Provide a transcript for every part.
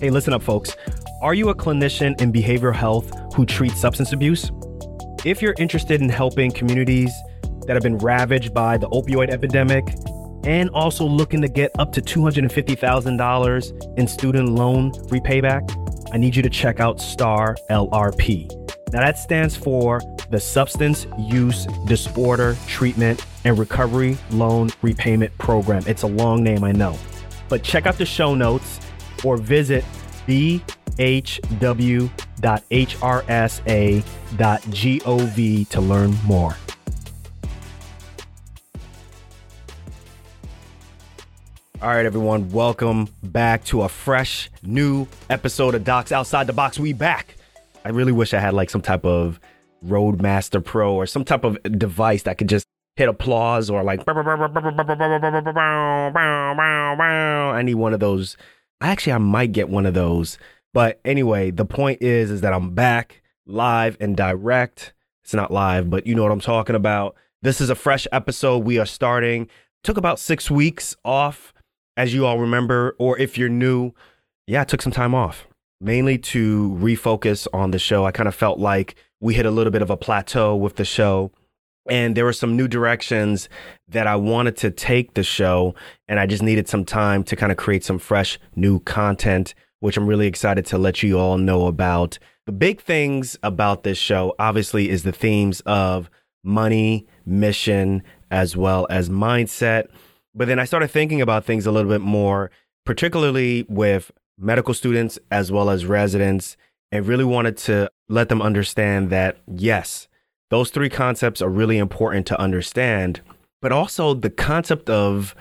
Hey, listen up, folks. Are you a clinician in behavioral health who treats substance abuse? If you're interested in helping communities that have been ravaged by the opioid epidemic and also looking to get up to $250,000 in student loan repayback, I need you to check out STAR LRP. Now, that stands for the Substance Use Disorder Treatment and Recovery Loan Repayment Program. It's a long name, I know. But check out the show notes or visit bhw.hrsa.gov to learn more. All right, everyone, welcome back to a fresh new episode of Docs Outside the Box. We back. I really wish I had like some type of RodeCaster Pro or some type of device that could just hit applause or like I need one of those. Actually, I might get one of those. But anyway, the point is is that I'm back live and direct. It's not live, but you know what I'm talking about. This is a fresh episode we are starting. Took about 6 weeks off as you all remember or if you're new. Yeah, I took some time off mainly to refocus on the show. I kind of felt like we hit a little bit of a plateau with the show and there were some new directions that I wanted to take the show and I just needed some time to kind of create some fresh new content which I'm really excited to let you all know about. The big things about this show obviously is the themes of money, mission, as well as mindset. But then I started thinking about things a little bit more, particularly with medical students as well as residents, and really wanted to let them understand that yes, those three concepts are really important to understand, but also the concept of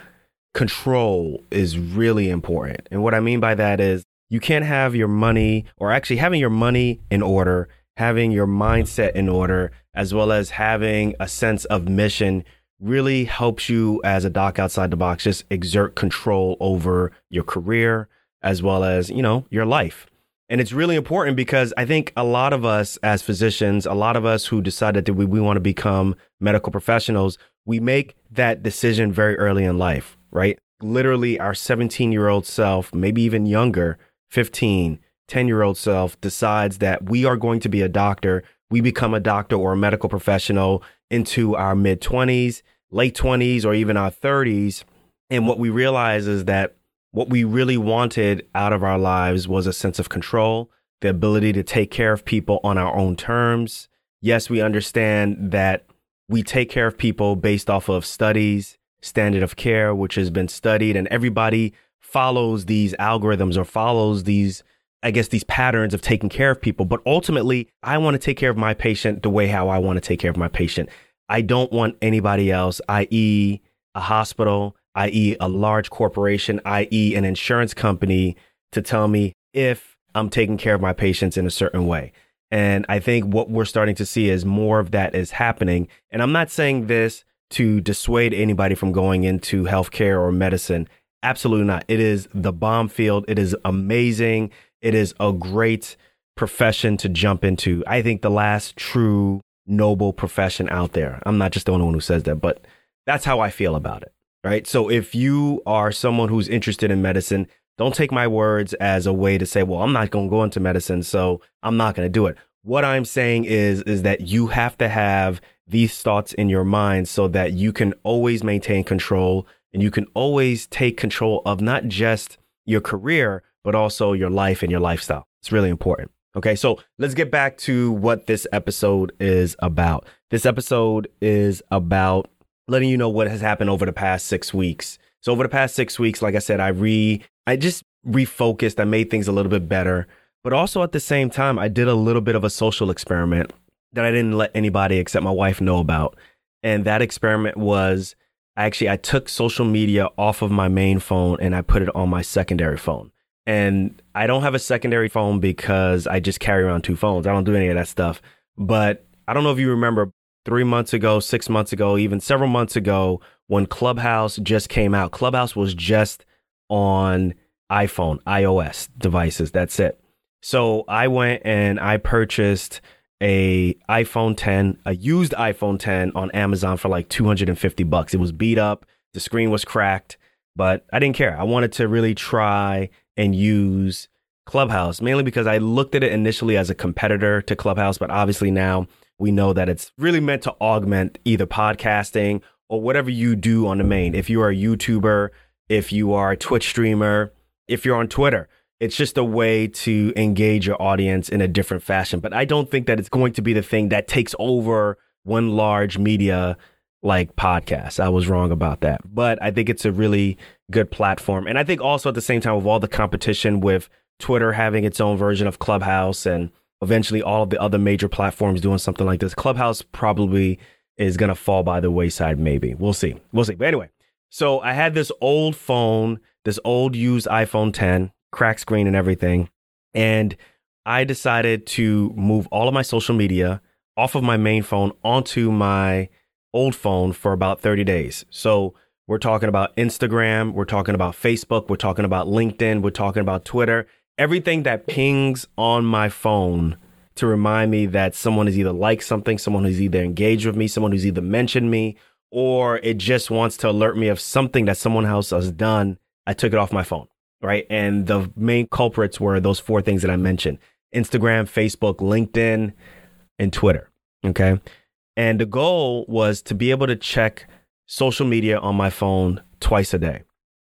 control is really important. And what I mean by that is you can't have your money, or actually having your money in order, having your mindset in order, as well as having a sense of mission really helps you as a doc outside the box just exert control over your career as well as, you know, your life. And it's really important because I think a lot of us as physicians, a lot of us who decided that we, we want to become medical professionals, we make that decision very early in life, right? Literally, our 17 year old self, maybe even younger, 15, 10 year old self decides that we are going to be a doctor. We become a doctor or a medical professional into our mid 20s, late 20s, or even our 30s. And what we realize is that what we really wanted out of our lives was a sense of control, the ability to take care of people on our own terms. Yes, we understand that we take care of people based off of studies, standard of care, which has been studied, and everybody follows these algorithms or follows these, I guess, these patterns of taking care of people. But ultimately, I want to take care of my patient the way how I want to take care of my patient. I don't want anybody else, i.e., a hospital, i.e., a large corporation, i.e., an insurance company, to tell me if I'm taking care of my patients in a certain way. And I think what we're starting to see is more of that is happening. And I'm not saying this to dissuade anybody from going into healthcare or medicine. Absolutely not. It is the bomb field. It is amazing. It is a great profession to jump into. I think the last true noble profession out there. I'm not just the only one who says that, but that's how I feel about it right? So if you are someone who's interested in medicine, don't take my words as a way to say, well, I'm not going to go into medicine, so I'm not going to do it. What I'm saying is is that you have to have these thoughts in your mind so that you can always maintain control and you can always take control of not just your career, but also your life and your lifestyle. It's really important. Okay, so let's get back to what this episode is about. This episode is about letting you know what has happened over the past six weeks. So over the past six weeks, like I said, I re I just refocused. I made things a little bit better, but also at the same time, I did a little bit of a social experiment that I didn't let anybody except my wife know about. And that experiment was actually I took social media off of my main phone and I put it on my secondary phone. And I don't have a secondary phone because I just carry around two phones. I don't do any of that stuff. But I don't know if you remember three months ago, six months ago, even several months ago, when Clubhouse just came out. Clubhouse was just on iPhone, iOS devices. That's it. So I went and I purchased a iPhone 10, a used iPhone 10 on Amazon for like 250 bucks. It was beat up, the screen was cracked, but I didn't care. I wanted to really try and use Clubhouse, mainly because I looked at it initially as a competitor to Clubhouse, but obviously now we know that it's really meant to augment either podcasting or whatever you do on the main. If you are a YouTuber, if you are a Twitch streamer, if you're on Twitter, it's just a way to engage your audience in a different fashion. But I don't think that it's going to be the thing that takes over one large media like podcast. I was wrong about that. But I think it's a really good platform. And I think also at the same time, with all the competition with Twitter having its own version of Clubhouse and eventually all of the other major platforms doing something like this, Clubhouse probably is going to fall by the wayside, maybe. We'll see. We'll see. But anyway, so I had this old phone, this old used iPhone 10, crack screen and everything. And I decided to move all of my social media off of my main phone onto my old phone for about 30 days. So we're talking about Instagram, we're talking about Facebook, we're talking about LinkedIn, we're talking about Twitter, everything that pings on my phone to remind me that someone has either liked something, someone who's either engaged with me, someone who's either mentioned me, or it just wants to alert me of something that someone else has done. I took it off my phone, right? And the main culprits were those four things that I mentioned Instagram, Facebook, LinkedIn, and Twitter. Okay. And the goal was to be able to check social media on my phone twice a day.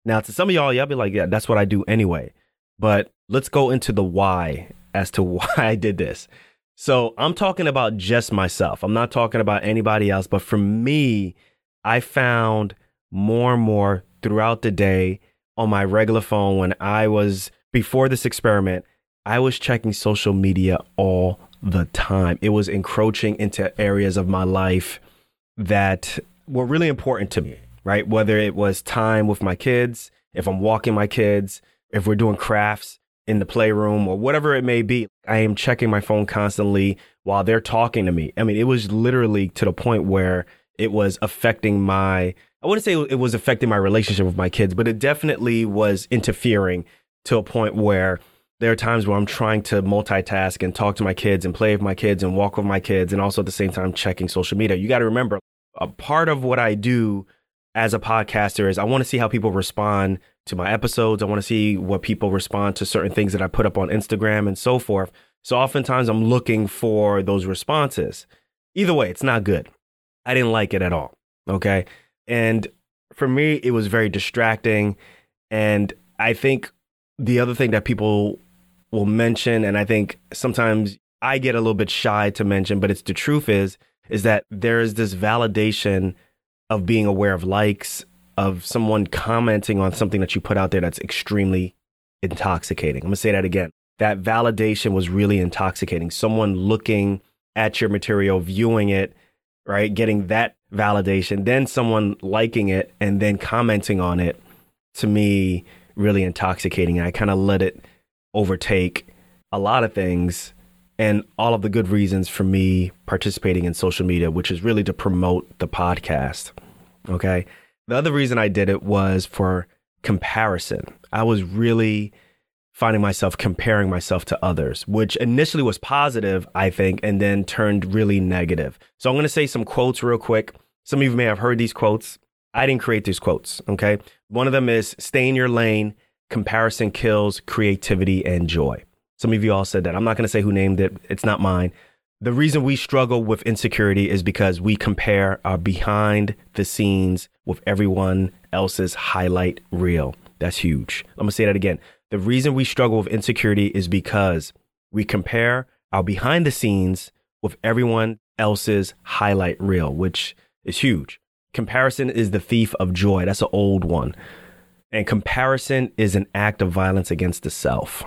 Now, to some of y'all, y'all be like, yeah, that's what I do anyway. But let's go into the why as to why I did this. So I'm talking about just myself. I'm not talking about anybody else. But for me, I found more and more throughout the day on my regular phone when I was before this experiment, I was checking social media all the time. It was encroaching into areas of my life that were really important to me, right? Whether it was time with my kids, if I'm walking my kids, if we're doing crafts in the playroom or whatever it may be, I am checking my phone constantly while they're talking to me. I mean, it was literally to the point where it was affecting my I wouldn't say it was affecting my relationship with my kids, but it definitely was interfering to a point where there are times where I'm trying to multitask and talk to my kids and play with my kids and walk with my kids and also at the same time checking social media. You got to remember a part of what I do as a podcaster is I want to see how people respond to my episodes. I want to see what people respond to certain things that I put up on Instagram and so forth. So oftentimes I'm looking for those responses. Either way, it's not good. I didn't like it at all. Okay. And for me, it was very distracting. And I think the other thing that people will mention, and I think sometimes I get a little bit shy to mention, but it's the truth is, is that there is this validation of being aware of likes, of someone commenting on something that you put out there that's extremely intoxicating. I'm gonna say that again. That validation was really intoxicating. Someone looking at your material, viewing it, right? Getting that validation, then someone liking it and then commenting on it to me really intoxicating. I kind of let it overtake a lot of things and all of the good reasons for me participating in social media, which is really to promote the podcast. Okay. The other reason I did it was for comparison. I was really finding myself comparing myself to others, which initially was positive, I think, and then turned really negative. So I'm going to say some quotes real quick. Some of you may have heard these quotes. I didn't create these quotes. Okay. One of them is stay in your lane. Comparison kills creativity and joy. Some of you all said that. I'm not going to say who named it. It's not mine. The reason we struggle with insecurity is because we compare our behind the scenes with everyone else's highlight reel. That's huge. I'm going to say that again. The reason we struggle with insecurity is because we compare our behind the scenes with everyone else's highlight reel, which is huge. Comparison is the thief of joy. That's an old one. And comparison is an act of violence against the self.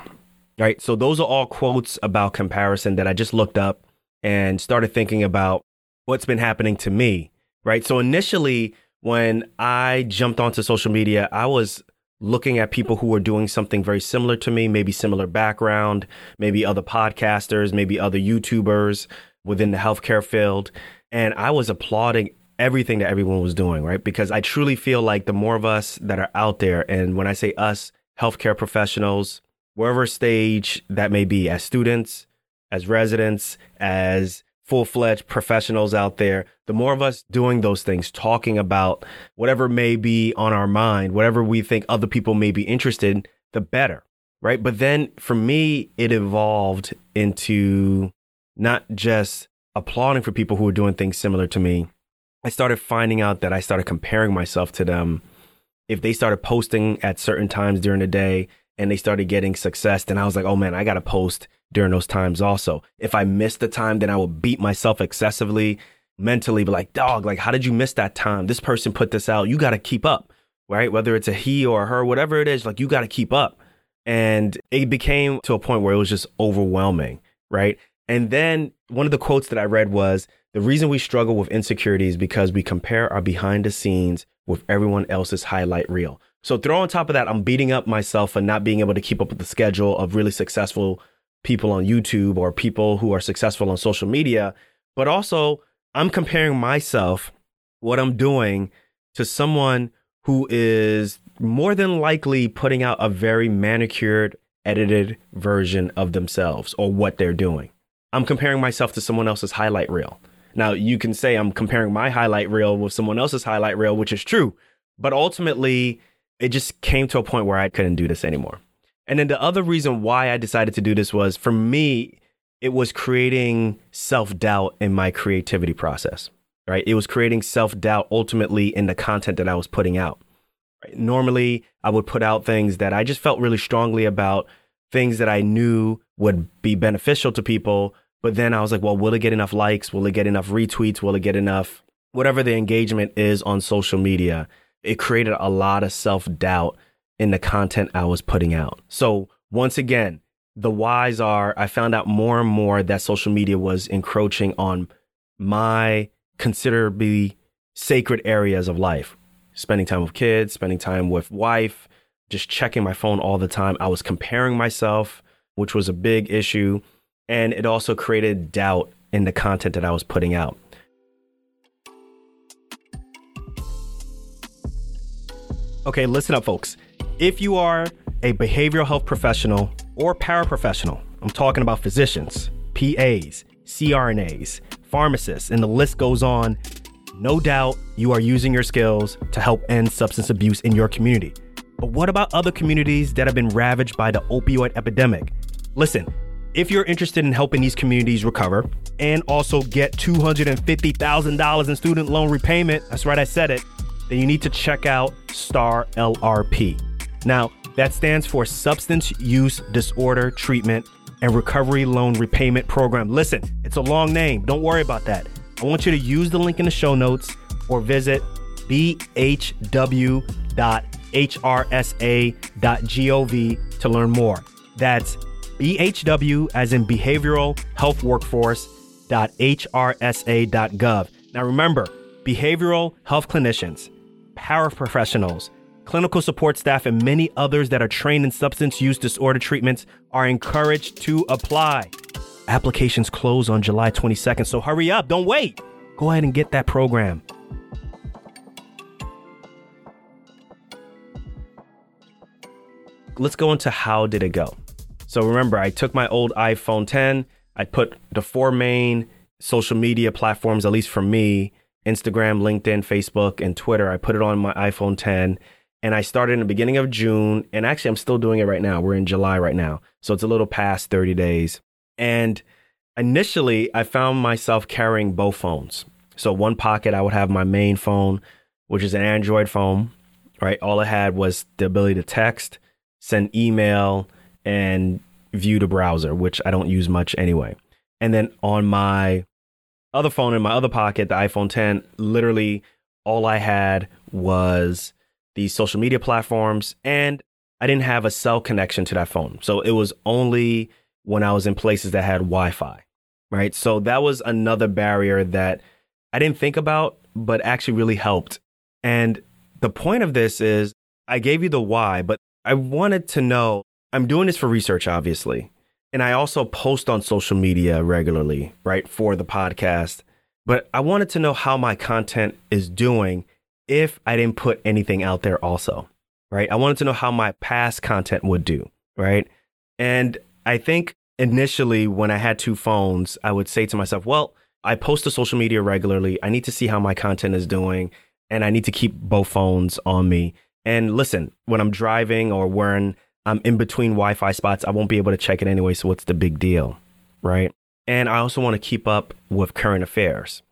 Right. So those are all quotes about comparison that I just looked up and started thinking about what's been happening to me. Right. So initially, when I jumped onto social media, I was looking at people who were doing something very similar to me, maybe similar background, maybe other podcasters, maybe other YouTubers within the healthcare field. And I was applauding everything that everyone was doing, right? Because I truly feel like the more of us that are out there, and when I say us, healthcare professionals, wherever stage that may be, as students, as residents, as full fledged professionals out there, the more of us doing those things, talking about whatever may be on our mind, whatever we think other people may be interested in, the better. right? But then for me, it evolved into not just applauding for people who were doing things similar to me. I started finding out that I started comparing myself to them. If they started posting at certain times during the day and they started getting success, then I was like, oh man, I got to post during those times also. If I missed the time, then I would beat myself excessively mentally, but like, dog, like, how did you miss that time? This person put this out. You got to keep up, right? Whether it's a he or a her, whatever it is, like, you got to keep up. And it became to a point where it was just overwhelming, right? And then one of the quotes that I read was the reason we struggle with insecurity is because we compare our behind the scenes with everyone else's highlight reel. So throw on top of that, I'm beating up myself for not being able to keep up with the schedule of really successful people on YouTube or people who are successful on social media. But also, I'm comparing myself, what I'm doing, to someone who is more than likely putting out a very manicured, edited version of themselves or what they're doing. I'm comparing myself to someone else's highlight reel. Now, you can say I'm comparing my highlight reel with someone else's highlight reel, which is true. But ultimately, it just came to a point where I couldn't do this anymore. And then the other reason why I decided to do this was for me, it was creating self doubt in my creativity process, right? It was creating self doubt ultimately in the content that I was putting out. Right? Normally, I would put out things that I just felt really strongly about, things that I knew would be beneficial to people, but then I was like, well, will it get enough likes? Will it get enough retweets? Will it get enough, whatever the engagement is on social media? It created a lot of self doubt in the content I was putting out. So, once again, the whys are I found out more and more that social media was encroaching on my considerably sacred areas of life spending time with kids, spending time with wife, just checking my phone all the time. I was comparing myself, which was a big issue and it also created doubt in the content that I was putting out. Okay, listen up, folks. If you are a behavioral health professional or paraprofessional, I'm talking about physicians, PAs, CRNAs, pharmacists, and the list goes on. No doubt you are using your skills to help end substance abuse in your community. But what about other communities that have been ravaged by the opioid epidemic? Listen, if you're interested in helping these communities recover and also get $250,000 in student loan repayment, that's right, I said it, then you need to check out STAR LRP. Now, that stands for Substance Use Disorder Treatment and Recovery Loan Repayment Program. Listen, it's a long name. Don't worry about that. I want you to use the link in the show notes or visit bhw.hrsa.gov to learn more. That's BHW as in behavioral health workforce.hrsa.gov. Now remember, behavioral health clinicians, paraprofessionals, clinical support staff, and many others that are trained in substance use disorder treatments are encouraged to apply. Applications close on July 22nd, so hurry up, don't wait. Go ahead and get that program. Let's go into how did it go? So remember, I took my old iPhone 10, I put the four main social media platforms, at least for me Instagram, LinkedIn, Facebook, and Twitter. I put it on my iPhone 10 and I started in the beginning of June. And actually, I'm still doing it right now. We're in July right now. So it's a little past 30 days. And initially, I found myself carrying both phones. So, one pocket, I would have my main phone, which is an Android phone, right? All it had was the ability to text, send email, and view the browser, which I don't use much anyway. And then on my other phone in my other pocket, the iPhone 10, literally all I had was these social media platforms and I didn't have a cell connection to that phone. So it was only when I was in places that had Wi Fi, right? So that was another barrier that I didn't think about, but actually really helped. And the point of this is I gave you the why, but I wanted to know I'm doing this for research, obviously. And I also post on social media regularly, right, for the podcast. But I wanted to know how my content is doing if I didn't put anything out there, also, right? I wanted to know how my past content would do, right? And I think initially, when I had two phones, I would say to myself, well, I post to social media regularly. I need to see how my content is doing, and I need to keep both phones on me. And listen, when I'm driving or when I'm in between Wi Fi spots. I won't be able to check it anyway. So what's the big deal? Right. And I also want to keep up with current affairs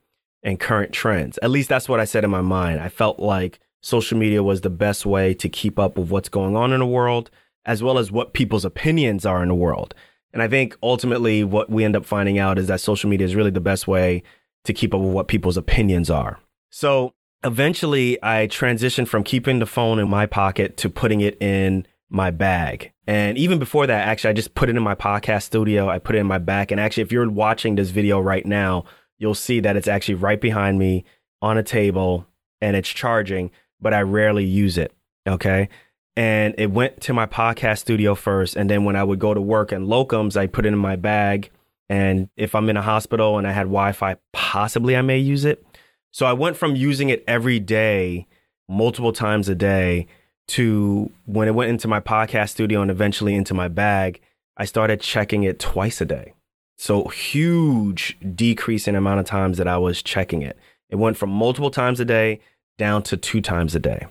and current trends. At least that's what I said in my mind. I felt like social media was the best way to keep up with what's going on in the world, as well as what people's opinions are in the world. And I think ultimately what we end up finding out is that social media is really the best way to keep up with what people's opinions are. So eventually I transitioned from keeping the phone in my pocket to putting it in my bag. And even before that, actually, I just put it in my podcast studio. I put it in my back. And actually, if you're watching this video right now, you'll see that it's actually right behind me on a table and it's charging, but I rarely use it. Okay. And it went to my podcast studio first. And then when I would go to work and locums, I put it in my bag. And if I'm in a hospital and I had Wi Fi, possibly I may use it. So I went from using it every day, multiple times a day, to when it went into my podcast studio and eventually into my bag, I started checking it twice a day. So huge decrease in amount of times that I was checking it. It went from multiple times a day down to two times a day.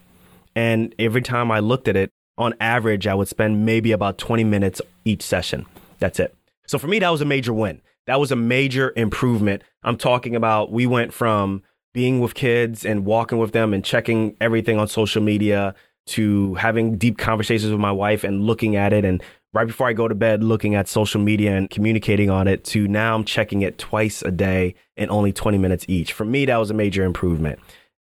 And every time I looked at it, on average, I would spend maybe about 20 minutes each session. That's it. So for me, that was a major win. That was a major improvement. I'm talking about we went from being with kids and walking with them and checking everything on social media to having deep conversations with my wife and looking at it and right before I go to bed looking at social media and communicating on it to now I'm checking it twice a day and only 20 minutes each. For me that was a major improvement.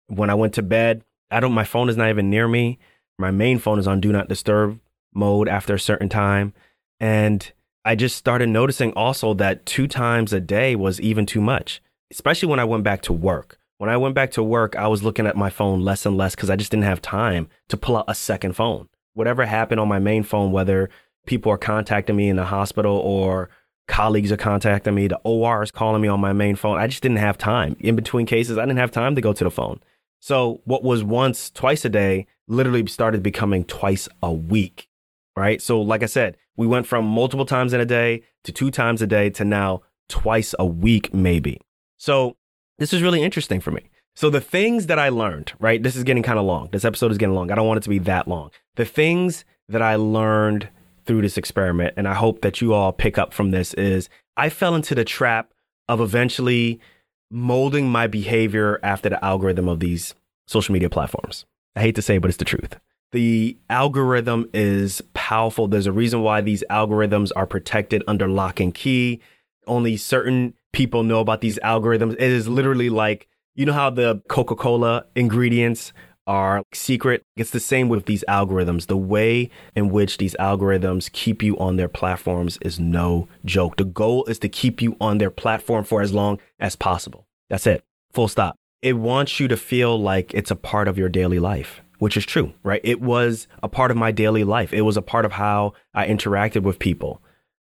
When I went to bed, I don't, my phone is not even near me. My main phone is on do not disturb mode after a certain time. And I just started noticing also that two times a day was even too much, especially when I went back to work. When I went back to work, I was looking at my phone less and less because I just didn't have time to pull out a second phone. Whatever happened on my main phone, whether people are contacting me in the hospital or colleagues are contacting me, the OR is calling me on my main phone, I just didn't have time. In between cases, I didn't have time to go to the phone. So what was once twice a day literally started becoming twice a week, right? So like I said, we went from multiple times in a day to two times a day to now twice a week, maybe. So this is really interesting for me. So the things that I learned, right? This is getting kind of long. This episode is getting long. I don't want it to be that long. The things that I learned through this experiment, and I hope that you all pick up from this, is I fell into the trap of eventually molding my behavior after the algorithm of these social media platforms. I hate to say, it, but it's the truth. The algorithm is powerful. There's a reason why these algorithms are protected under lock and key. Only certain people know about these algorithms. It is literally like, you know how the Coca Cola ingredients are secret. It's the same with these algorithms. The way in which these algorithms keep you on their platforms is no joke. The goal is to keep you on their platform for as long as possible. That's it. Full stop. It wants you to feel like it's a part of your daily life, which is true, right? It was a part of my daily life. It was a part of how I interacted with people.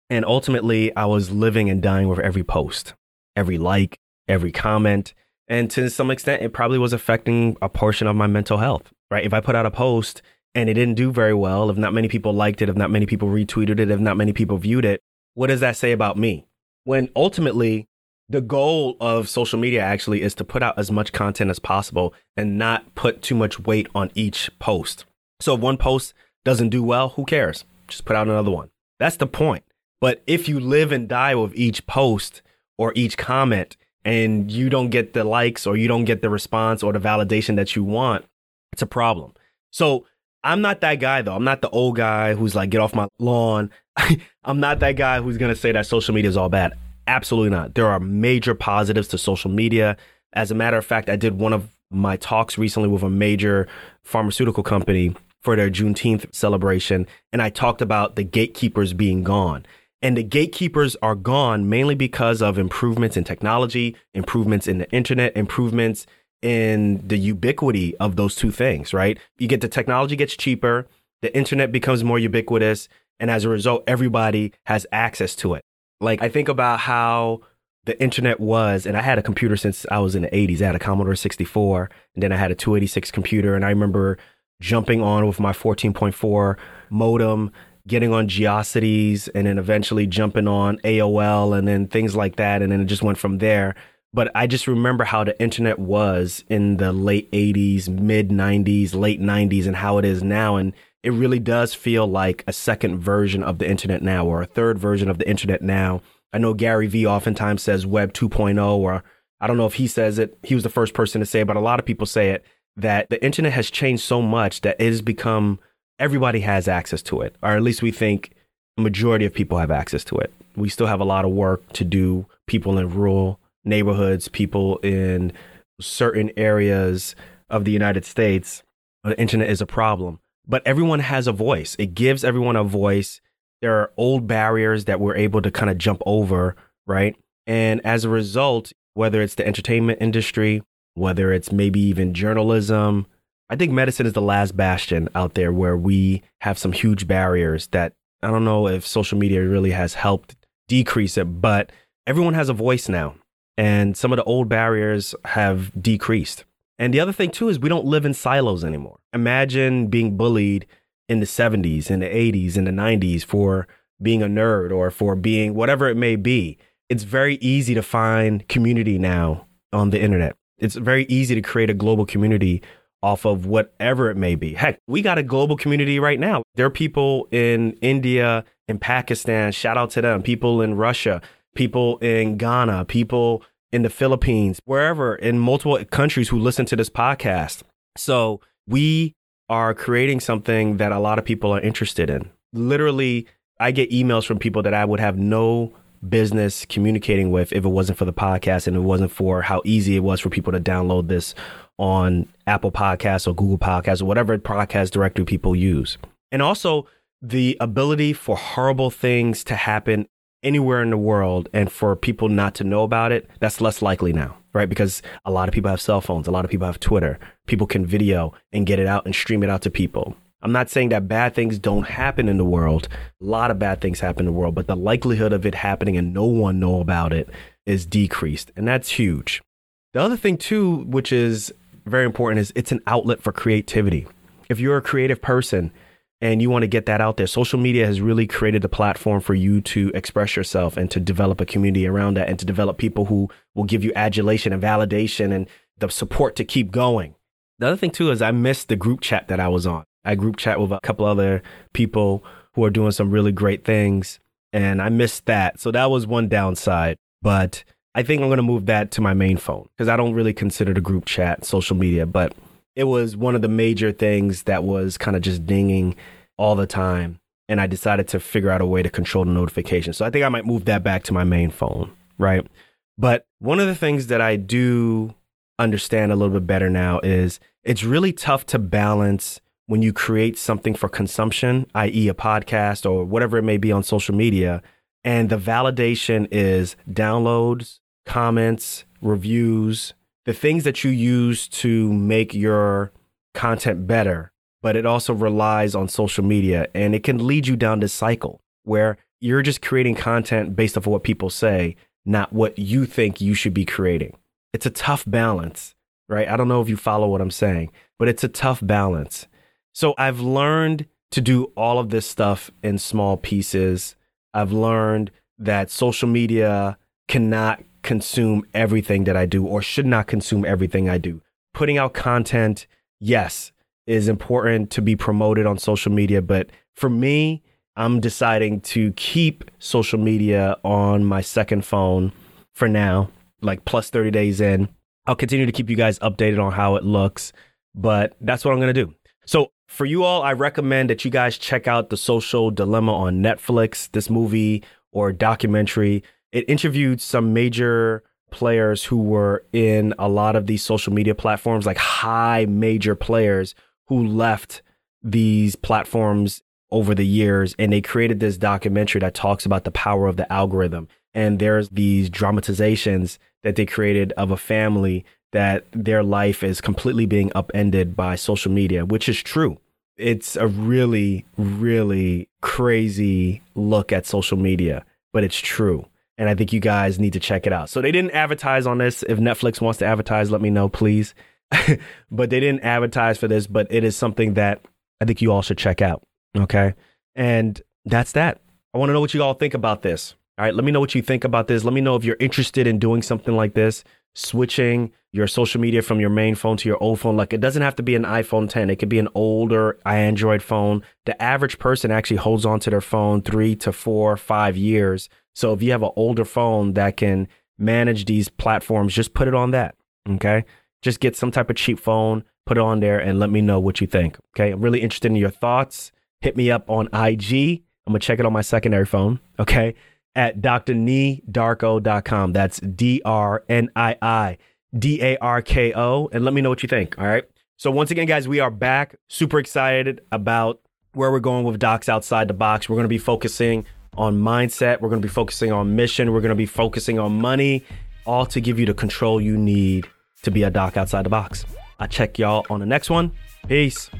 And ultimately, I was living and dying with every post, every like, every comment. And to some extent, it probably was affecting a portion of my mental health, right? If I put out a post and it didn't do very well, if not many people liked it, if not many people retweeted it, if not many people viewed it, what does that say about me? When ultimately, the goal of social media actually is to put out as much content as possible and not put too much weight on each post. So if one post doesn't do well, who cares? Just put out another one. That's the point. But if you live and die with each post or each comment, and you don't get the likes or you don't get the response or the validation that you want, it's a problem. So I'm not that guy though. I'm not the old guy who's like, get off my lawn. I'm not that guy who's going to say that social media is all bad. Absolutely not. There are major positives to social media. As a matter of fact, I did one of my talks recently with a major pharmaceutical company for their Juneteenth celebration, and I talked about the gatekeepers being gone. And the gatekeepers are gone mainly because of improvements in technology, improvements in the internet, improvements in the ubiquity of those two things, right? You get the technology gets cheaper, the internet becomes more ubiquitous, and as a result, everybody has access to it. Like I think about how the internet was, and I had a computer since I was in the 80s. I had a Commodore 64, and then I had a 286 computer, and I remember jumping on with my 14.4 modem getting on Geocities and then eventually jumping on AOL and then things like that. And then it just went from there. But I just remember how the internet was in the late 80s, mid 90s, late 90s, and how it is now. And it really does feel like a second version of the internet now or a third version of the internet now. I know Gary Vee oftentimes says Web 2.0, or I don't know if he says it. He was the first person to say it, but a lot of people say it that the internet has changed so much that it has become everybody has access to it, or at least we think majority of people have access to it. We still have a lot of work to do. People in rural neighborhoods, people in certain areas of the United States, the internet is a problem. But everyone has a voice. It gives everyone a voice. There are old barriers that we're able to kind of jump over, right? And as a result, whether it's the entertainment industry, whether it's maybe even journalism, I think medicine is the last bastion out there where we have some huge barriers that I don't know if social media really has helped decrease it, but everyone has a voice now. And some of the old barriers have decreased. And the other thing, too, is we don't live in silos anymore. Imagine being bullied in the 70s, in the 80s, in the 90s for being a nerd or for being whatever it may be. It's very easy to find community now on the internet. It's very easy to create a global community off of whatever it may be. Heck, we got a global community right now. There are people in India and Pakistan, shout out to them, people in Russia, people in Ghana, people in the Philippines, wherever in multiple countries who listen to this podcast. So we are creating something that a lot of people are interested in. Literally, I get emails from people that I would have no business communicating with if it wasn't for the podcast and it wasn't for how easy it was for people to download this on Apple Podcasts or Google Podcasts or whatever podcast directory people use. And also the ability for horrible things to happen anywhere in the world and for people not to know about it, that's less likely now, right? Because a lot of people have cell phones, a lot of people have Twitter. People can video and get it out and stream it out to people. I'm not saying that bad things don't happen in the world. A lot of bad things happen in the world, but the likelihood of it happening and no one know about it is decreased, and that's huge. The other thing too, which is very important, is it's an outlet for creativity. If you're a creative person, and you want to get that out there. Social media has really created a platform for you to express yourself and to develop a community around that and to develop people who will give you adulation and validation and the support to keep going. The other thing too is I missed the group chat that I was on. I group chat with a couple other people who are doing some really great things and I missed that. So that was one downside, but I think I'm going to move that to my main phone because I don't really consider the group chat social media, but it was one of the major things that was kind of just dinging all the time. And I decided to figure out a way to control the notifications. So I think I might move that back to my main phone, right? But one of the things that I do understand a little bit better now is it's really tough to balance when you create something for consumption, i.e., a podcast or whatever it may be on social media, and the validation is downloads, comments, reviews, the things that you use to make your content better, but it also relies on social media and it can lead you down this cycle where you're just creating content based off of what people say, not what you think you should be creating. It's a tough balance, right? I don't know if you follow what I'm saying, but it's a tough balance. So I've learned to do all of this stuff in small pieces. I've learned that social media cannot consume everything that I do or should not consume everything I do. Putting out content, yes, is important to be promoted on social media, but for me, I'm deciding to keep social media on my second phone for now, like plus 30 days in. I'll continue to keep you guys updated on how it looks, but that's what I'm going to do. So, for you all, I recommend that you guys check out The Social Dilemma on Netflix, this movie or documentary it interviewed some major players who were in a lot of these social media platforms, like high major players who left these platforms over the years. And they created this documentary that talks about the power of the algorithm. And there's these dramatizations that they created of a family that their life is completely being upended by social media, which is true. It's a really, really crazy look at social media, but it's true and I think you guys need to check it out. So they didn't advertise on this. If Netflix wants to advertise, let me know, please. but they didn't advertise for this, but it is something that I think you all should check out. Okay. And that's that. I want to know what you all think about this. All right. Let me know what you think about this. Let me know if you're interested in doing something like this. switching your social media from your main phone to your old phone. Like it doesn't have to be an iPhone 10. It could be an older Android phone. The average person actually holds on to their phone three to four, five years. So if you have an older phone that can manage these platforms, just put it on that. Okay. Just get some type of cheap phone, put it on there and let me know what you think. Okay. I'm really interested in your thoughts. Hit me up on IG. I'm going to check it on my secondary phone. Okay. At drniidarko.com. That's D R N I I D A R K O. And let me know what you think. All right. So, once again, guys, we are back. Super excited about where we're going with Docs Outside the Box. We're going to be focusing on mindset. We're going to be focusing on mission. We're going to be focusing on money, all to give you the control you need to be a doc outside the box. I'll check y'all on the next one. Peace.